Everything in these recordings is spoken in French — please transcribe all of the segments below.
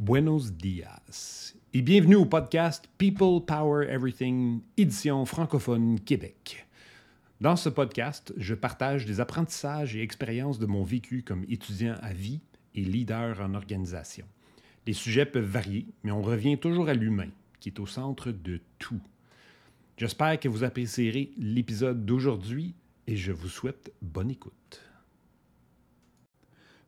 Buenos dias et bienvenue au podcast People Power Everything, édition francophone Québec. Dans ce podcast, je partage des apprentissages et expériences de mon vécu comme étudiant à vie et leader en organisation. Les sujets peuvent varier, mais on revient toujours à l'humain, qui est au centre de tout. J'espère que vous apprécierez l'épisode d'aujourd'hui et je vous souhaite bonne écoute.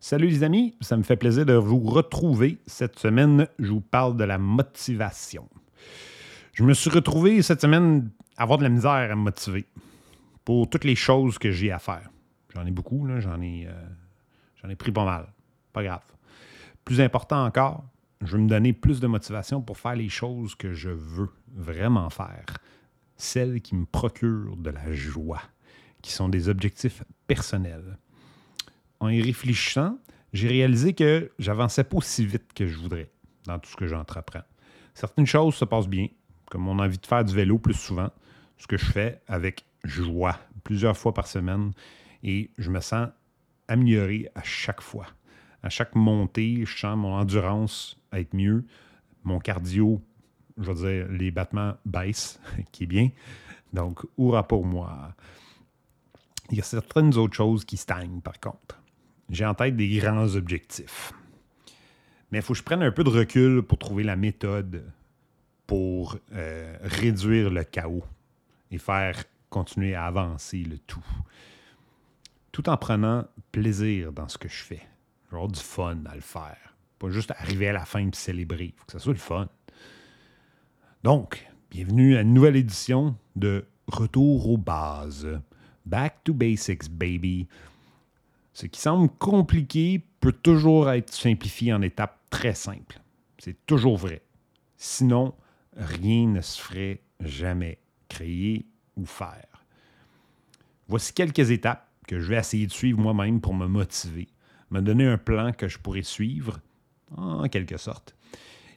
Salut les amis, ça me fait plaisir de vous retrouver. Cette semaine, je vous parle de la motivation. Je me suis retrouvé cette semaine à avoir de la misère à me motiver pour toutes les choses que j'ai à faire. J'en ai beaucoup, j'en ai, euh, ai pris pas mal. Pas grave. Plus important encore, je veux me donner plus de motivation pour faire les choses que je veux vraiment faire. Celles qui me procurent de la joie, qui sont des objectifs personnels en y réfléchissant, j'ai réalisé que j'avançais pas aussi vite que je voudrais dans tout ce que j'entreprends. Certaines choses se passent bien, comme mon envie de faire du vélo plus souvent, ce que je fais avec joie plusieurs fois par semaine et je me sens amélioré à chaque fois. À chaque montée, je sens mon endurance être mieux, mon cardio, je veux dire, les battements baissent, qui est bien. Donc, hurrah pour moi. Il y a certaines autres choses qui stagnent par contre j'ai en tête des grands objectifs. Mais il faut que je prenne un peu de recul pour trouver la méthode pour euh, réduire le chaos et faire continuer à avancer le tout. Tout en prenant plaisir dans ce que je fais. Du fun à le faire. Pas juste arriver à la fin et célébrer. Il faut que ça soit le fun. Donc, bienvenue à une nouvelle édition de Retour aux bases. Back to basics, baby. Ce qui semble compliqué peut toujours être simplifié en étapes très simples. C'est toujours vrai. Sinon, rien ne se ferait jamais créer ou faire. Voici quelques étapes que je vais essayer de suivre moi-même pour me motiver, me donner un plan que je pourrais suivre, en quelque sorte,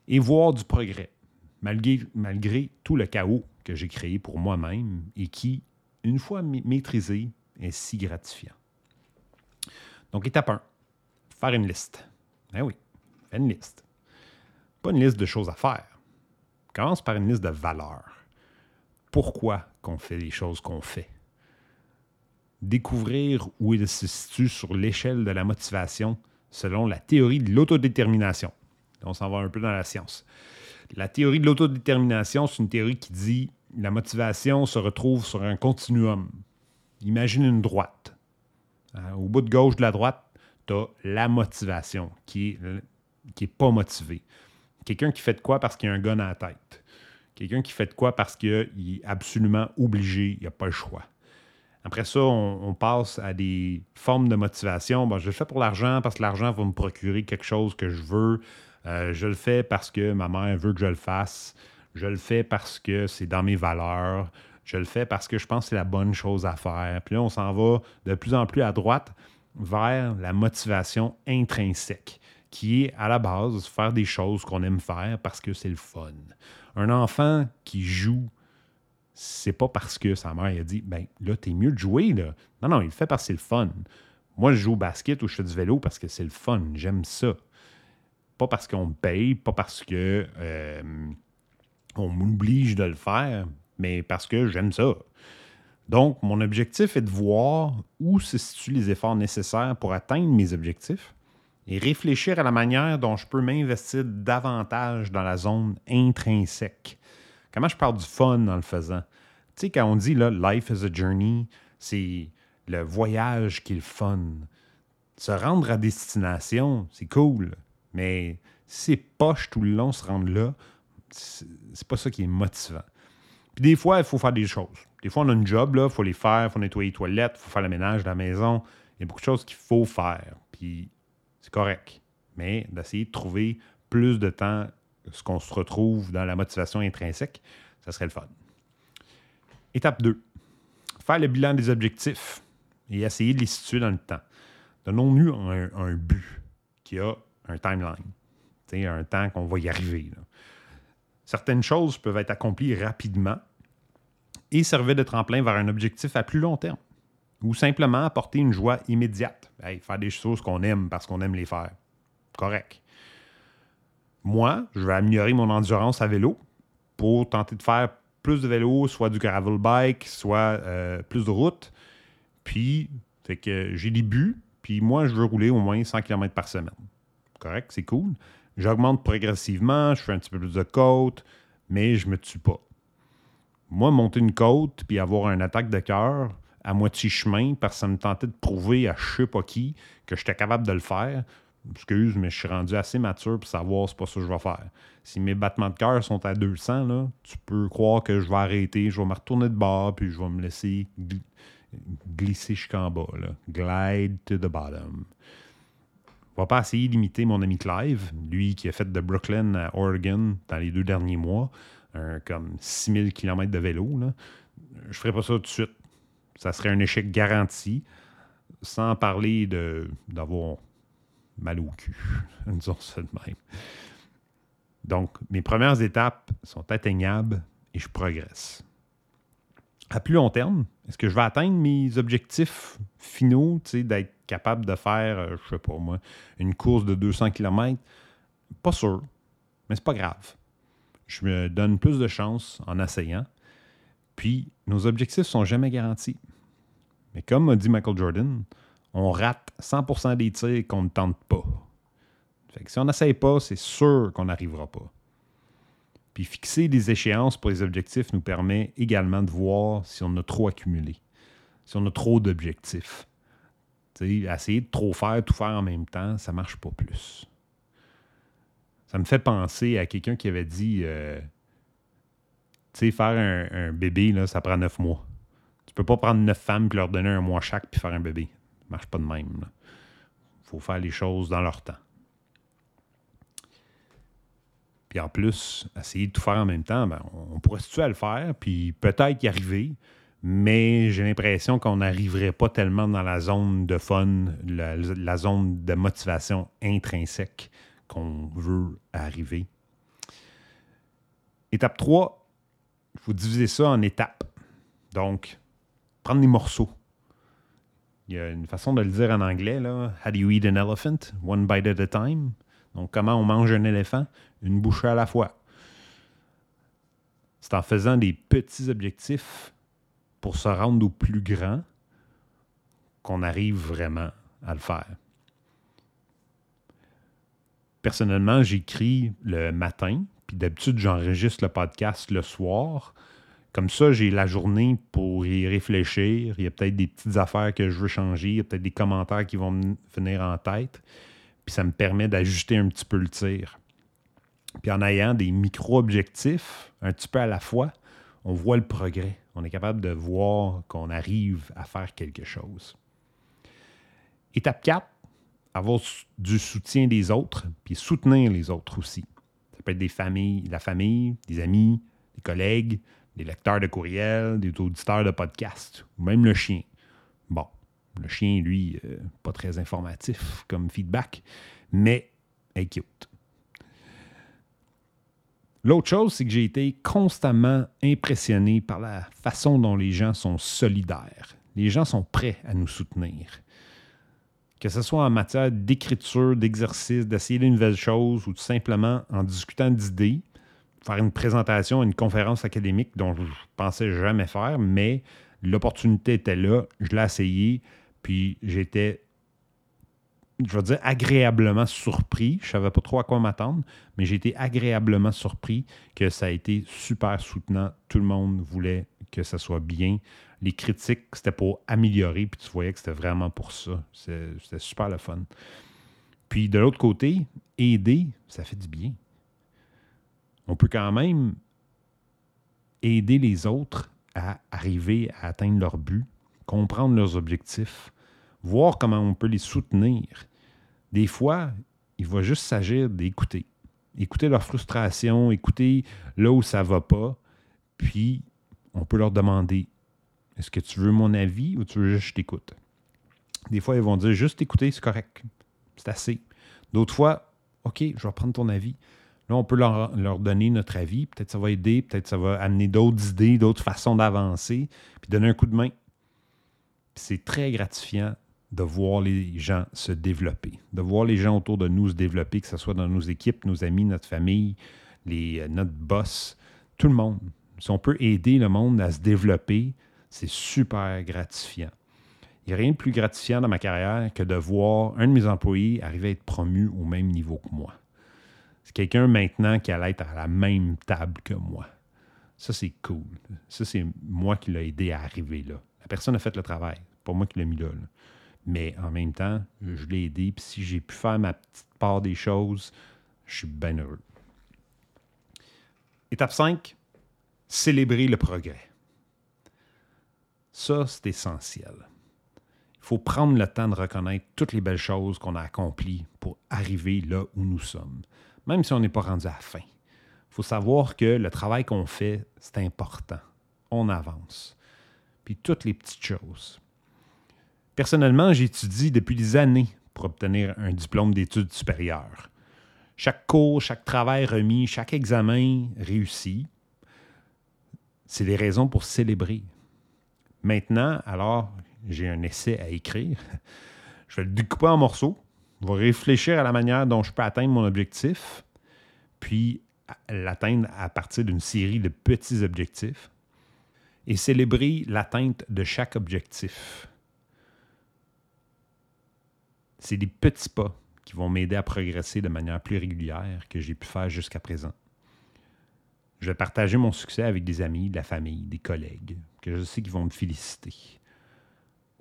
et voir du progrès, malgré, malgré tout le chaos que j'ai créé pour moi-même et qui, une fois maîtrisé, est si gratifiant. Donc, étape 1, faire une liste. Eh oui, fais une liste. Pas une liste de choses à faire. Commence par une liste de valeurs. Pourquoi qu'on fait les choses qu'on fait? Découvrir où il se situe sur l'échelle de la motivation selon la théorie de l'autodétermination. On s'en va un peu dans la science. La théorie de l'autodétermination, c'est une théorie qui dit la motivation se retrouve sur un continuum. Imagine une droite. Euh, au bout de gauche de la droite, tu as la motivation qui n'est qui est pas motivé. Quelqu'un qui fait de quoi parce qu'il a un gun à la tête. Quelqu'un qui fait de quoi parce qu'il est absolument obligé, il n'y a pas le choix. Après ça, on, passe à des formes de motivation. Je le fais pour l'argent parce que l'argent va me procurer quelque chose que je veux. Euh, je le fais parce que ma mère veut que je le fasse. Je le fais parce que c'est dans mes valeurs. Je le fais parce que je pense que c'est la bonne chose à faire. Puis là, on s'en va de plus en plus à droite vers la motivation intrinsèque, qui est à la base faire des choses qu'on aime faire parce que c'est le fun. Un enfant qui joue, c'est pas parce que sa mère a dit ben là, t'es mieux de jouer. Non, non, il le fait parce que c'est le fun. Moi, je joue au basket ou je fais du vélo parce que c'est le fun. J'aime ça. Pas parce qu'on me paye, pas parce que euh, on m'oblige de le faire, mais parce que j'aime ça. Donc, mon objectif est de voir où se situent les efforts nécessaires pour atteindre mes objectifs et réfléchir à la manière dont je peux m'investir davantage dans la zone intrinsèque. Comment je parle du fun en le faisant? Tu sais, quand on dit là, life is a journey, c'est le voyage qui est le fun. Se rendre à destination, c'est cool, mais si c'est poche tout le long, se rendre là, c'est pas ça qui est motivant. Puis des fois, il faut faire des choses. Des fois, on a une job, il faut les faire, il faut nettoyer les toilettes, il faut faire le ménage de la maison. Il y a beaucoup de choses qu'il faut faire. Puis c'est correct. Mais d'essayer de trouver plus de temps, ce qu'on se retrouve dans la motivation intrinsèque, ça serait le fun. Étape 2. Faire le bilan des objectifs et essayer de les situer dans le temps. Donnons-nous un, but qui a un timeline, un temps qu'on va y arriver. Certaines choses peuvent être accomplies rapidement et servir de tremplin vers un objectif à plus long terme ou simplement apporter une joie immédiate. faire des choses qu'on aime parce qu'on aime les faire. Correct. moi, je vais améliorer mon endurance à vélo pour tenter de faire plus de vélo, soit du gravel bike, soit euh, plus de route. Puis, fait que j'ai des buts, puis moi, je veux rouler au moins 100 km par semaine. Correct, c'est cool. J'augmente progressivement, je fais un petit peu plus de côte, mais je me tue pas. Moi, monter une côte puis avoir un attaque de cœur à moitié chemin parce que ça me tentait de prouver à je sais pas qui que j'étais capable de le faire, excuse, mais je suis rendu assez mature pour savoir c'est pas ça que je vais faire. Si mes battements de cœur sont à 200, là, tu peux croire que je vais arrêter, je vais me retourner de bord, puis je vais me laisser glisser jusqu'en bas. Glide to the bottom. Je vais pas essayer d'imiter mon ami Clive, lui qui a fait de Brooklyn à Oregon dans les deux derniers mois, un, comme 6000 km de vélo. Je ferai pas ça tout de suite. Ça serait un échec garanti, sans parler d'avoir mal au cul. Disons ça de même. Donc, mes premières étapes sont atteignables et je progresse. À plus long terme, est-ce que je vais atteindre mes objectifs finaux, d'être capable de faire, euh, je sais pas moi, une course de 200 km? Pas sûr, mais c'est pas grave. Je me donne plus de chance en essayant. Puis, nos objectifs sont jamais garantis. Mais comme a dit Michael Jordan, on rate 100% des tirs qu'on ne tente pas. Que si on n'essaye pas, c'est sûr qu'on n'arrivera pas. Puis fixer des échéances pour les objectifs nous permet également de voir si on a trop accumulé, si on a trop d'objectifs. essayer de trop faire, tout faire en même temps, ça ne marche pas plus. Ça me fait penser à quelqu'un qui avait dit euh, tu sais, faire un, bébé, là, ça prend neuf mois. Tu peux pas prendre neuf femmes et leur donner un mois chaque puis faire un bébé. Ça marche pas de même. Il faut faire les choses dans leur temps. Puis en plus, essayer de tout faire en même temps, ben, on pourrait se tuer à le faire, puis peut-être y arriver, mais j'ai l'impression qu'on n'arriverait pas tellement dans la zone de fun, la, zone de motivation intrinsèque qu'on veut arriver. Étape 3, il faut diviser ça en étapes. Donc, prendre des morceaux. Il y a une façon de le dire en anglais, là. How do you eat an elephant? One bite at a time. Donc, comment on mange un éléphant? Une bouchée à la fois. C'est en faisant des petits objectifs pour se rendre au plus grand qu'on arrive vraiment à le faire. Personnellement, j'écris le matin, puis d'habitude, j'enregistre le podcast le soir. Comme ça, j'ai la journée pour y réfléchir. Il y a peut-être des petites affaires que je veux changer, il y a peut-être des commentaires qui vont me venir en tête. Puis ça me permet d'ajuster un petit peu le tir. Puis en ayant des micro-objectifs, un petit peu à la fois, on voit le progrès. On est capable de voir qu'on arrive à faire quelque chose. Étape 4, avoir du soutien des autres, puis soutenir les autres aussi. Ça peut être des familles, la famille, des amis, des collègues, des lecteurs de courriels, des auditeurs de podcasts, ou même le chien. Bon, le chien, lui, euh, pas très informatif comme feedback, mais est cute. L'autre chose, c'est que j'ai été constamment impressionné par la façon dont les gens sont solidaires. Les gens sont prêts à nous soutenir. Que ce soit en matière d'écriture, d'exercice, d'essayer de nouvelles choses ou tout simplement en discutant d'idées, faire une présentation une conférence académique dont je pensais jamais faire, mais l'opportunité était là, je l'ai essayé, puis j'étais, je veux dire, agréablement surpris. Je ne savais pas trop à quoi m'attendre, mais j'ai été agréablement surpris que ça a été super soutenant. Tout le monde voulait que ça soit bien. Les critiques, c'était pour améliorer, puis tu voyais que c'était vraiment pour ça. C'était super le fun. Puis de l'autre côté, aider, ça fait du bien. On peut quand même aider les autres à arriver à atteindre leur but, comprendre leurs objectifs, voir comment on peut les soutenir. Des fois, il va juste s'agir d'écouter. Écouter leur frustration, écouter là où ça ne va pas, puis on peut leur demander est-ce que tu veux mon avis ou tu veux juste que je t'écoute? Des fois, ils vont dire juste écouter, c'est correct, c'est assez. D'autres fois, OK, je vais prendre ton avis. Là, on peut leur, donner notre avis. Peut-être ça va aider, peut-être ça va amener d'autres idées, d'autres façons d'avancer, puis donner un coup de main. C'est très gratifiant de voir les gens se développer, de voir les gens autour de nous se développer, que ce soit dans nos équipes, nos amis, notre famille, les, euh, notre boss, tout le monde. Si on peut aider le monde à se développer, c'est super gratifiant. Il n'y a rien de plus gratifiant dans ma carrière que de voir un de mes employés arriver à être promu au même niveau que moi. C'est quelqu'un maintenant qui allait être à la même table que moi. Ça, c'est cool. Ça, c'est moi qui l'ai aidé à arriver là. La personne a fait le travail. pas moi qui l'ai mis là, Mais en même temps, je l'ai aidé. Puis si j'ai pu faire ma petite part des choses, je suis bien heureux. Étape 5, célébrer le progrès. Ça, c'est essentiel. Il faut prendre le temps de reconnaître toutes les belles choses qu'on a accomplies pour arriver là où nous sommes, même si on n'est pas rendu à la fin. Il faut savoir que le travail qu'on fait, c'est important. On avance. Puis toutes les petites choses. Personnellement, j'étudie depuis des années pour obtenir un diplôme d'études supérieures. Chaque cours, chaque travail remis, chaque examen réussi, c'est des raisons pour célébrer. Maintenant, alors, j'ai un essai à écrire. Je vais le découper en morceaux. Je vais réfléchir à la manière dont je peux atteindre mon objectif, puis l'atteindre à partir d'une série de petits objectifs et célébrer l'atteinte de chaque objectif. C'est des petits pas qui vont m'aider à progresser de manière plus régulière que j'ai pu faire jusqu'à présent. Je vais partager mon succès avec des amis, de la famille, des collègues, que je sais qu'ils vont me féliciter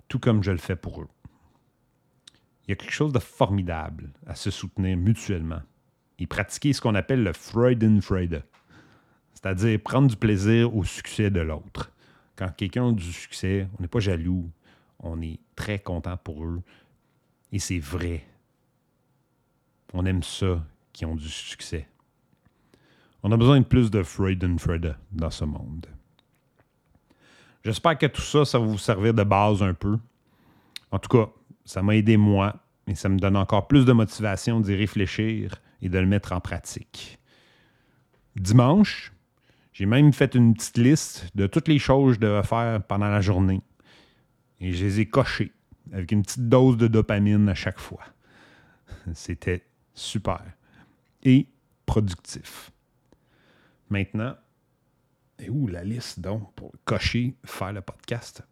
tout comme je le fais pour eux. Il y a quelque chose de formidable à se soutenir mutuellement et pratiquer ce qu'on appelle le Freudenfreude, c'est-à-dire prendre du plaisir au succès de l'autre. Quand quelqu'un a du succès, on n'est pas jaloux, on est très content pour eux et c'est vrai. On aime ça qui ont du succès. On a besoin de plus de Freudenfreude dans ce monde. J'espère que tout ça, ça va vous servir de base un peu. En tout cas, ça m'a aidé moi et ça me donne encore plus de motivation d'y réfléchir et de le mettre en pratique. Dimanche, j'ai même fait une petite liste de toutes les choses que je devais faire pendant la journée. Et je les ai cochées avec une petite dose de dopamine à chaque fois. C'était super et productif. Maintenant, et où la liste, donc, pour cocher, faire le podcast?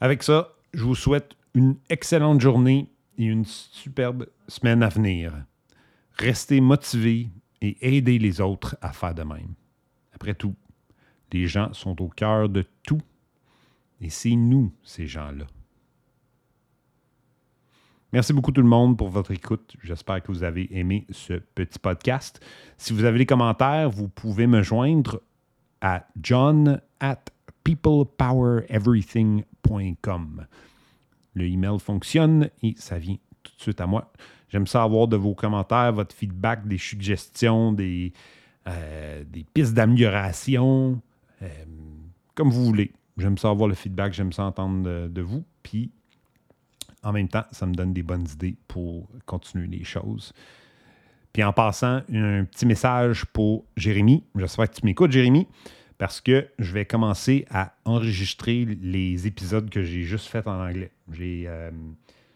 Avec ça, je vous souhaite une excellente journée et une superbe semaine à venir. Restez motivés et aidez les autres à faire de même. Après tout, les gens sont au cœur de tout et c'est nous, ces gens-là. Merci beaucoup tout le monde pour votre écoute. J'espère que vous avez aimé ce petit podcast. Si vous avez des commentaires, vous pouvez me joindre à john at peoplepowereverything.com. Le email fonctionne et ça vient tout de suite à moi. J'aime ça avoir de vos commentaires, votre feedback, des suggestions, des, euh, pistes d'amélioration, euh, comme vous voulez. J'aime ça avoir le feedback, j'aime ça entendre de, vous. Puis en même temps, ça me donne des bonnes idées pour continuer les choses. Puis en passant, un petit message pour Jérémy. J'espère que tu m'écoutes, Jérémy, parce que je vais commencer à enregistrer les épisodes que j'ai juste faits en anglais. J'ai, euh,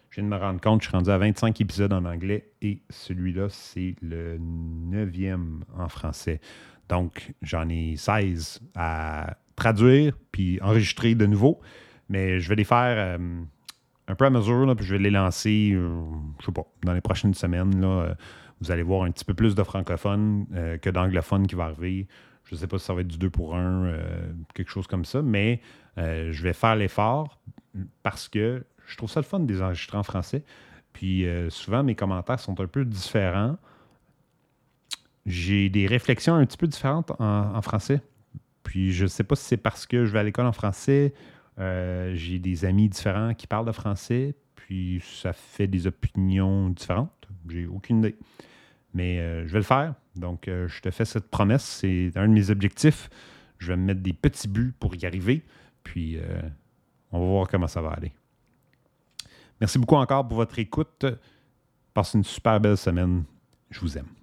je viens de me rendre compte, je suis rendu à 25 épisodes en anglais et celui-là, c'est le neuvième en français. Donc, j'en ai 16 à traduire puis enregistrer de nouveau. Mais je vais les faire. Euh, un peu à mesure, puis je vais les lancer, je euh, je sais pas, dans les prochaines semaines. Là, euh, vous allez voir un petit peu plus de francophones euh, que d'anglophones qui va arriver. Je ne sais pas si ça va être du 2 pour 1, quelque chose comme ça, mais je vais faire l'effort parce que je trouve ça le fun de les enregistrer en français. Puis souvent, mes commentaires sont un peu différents. J'ai des réflexions un petit peu différentes en, français. Puis je ne sais pas si c'est parce que je vais à l'école en français euh, j'ai des amis différents qui parlent de français, puis ça fait des opinions différentes. J'ai aucune idée. Mais euh, je vais le faire. Donc, euh, je te fais cette promesse. C'est un de mes objectifs. Je vais me mettre des petits buts pour y arriver. Puis, on va voir comment ça va aller. Merci beaucoup encore pour votre écoute. Passez une super belle semaine. Je vous aime.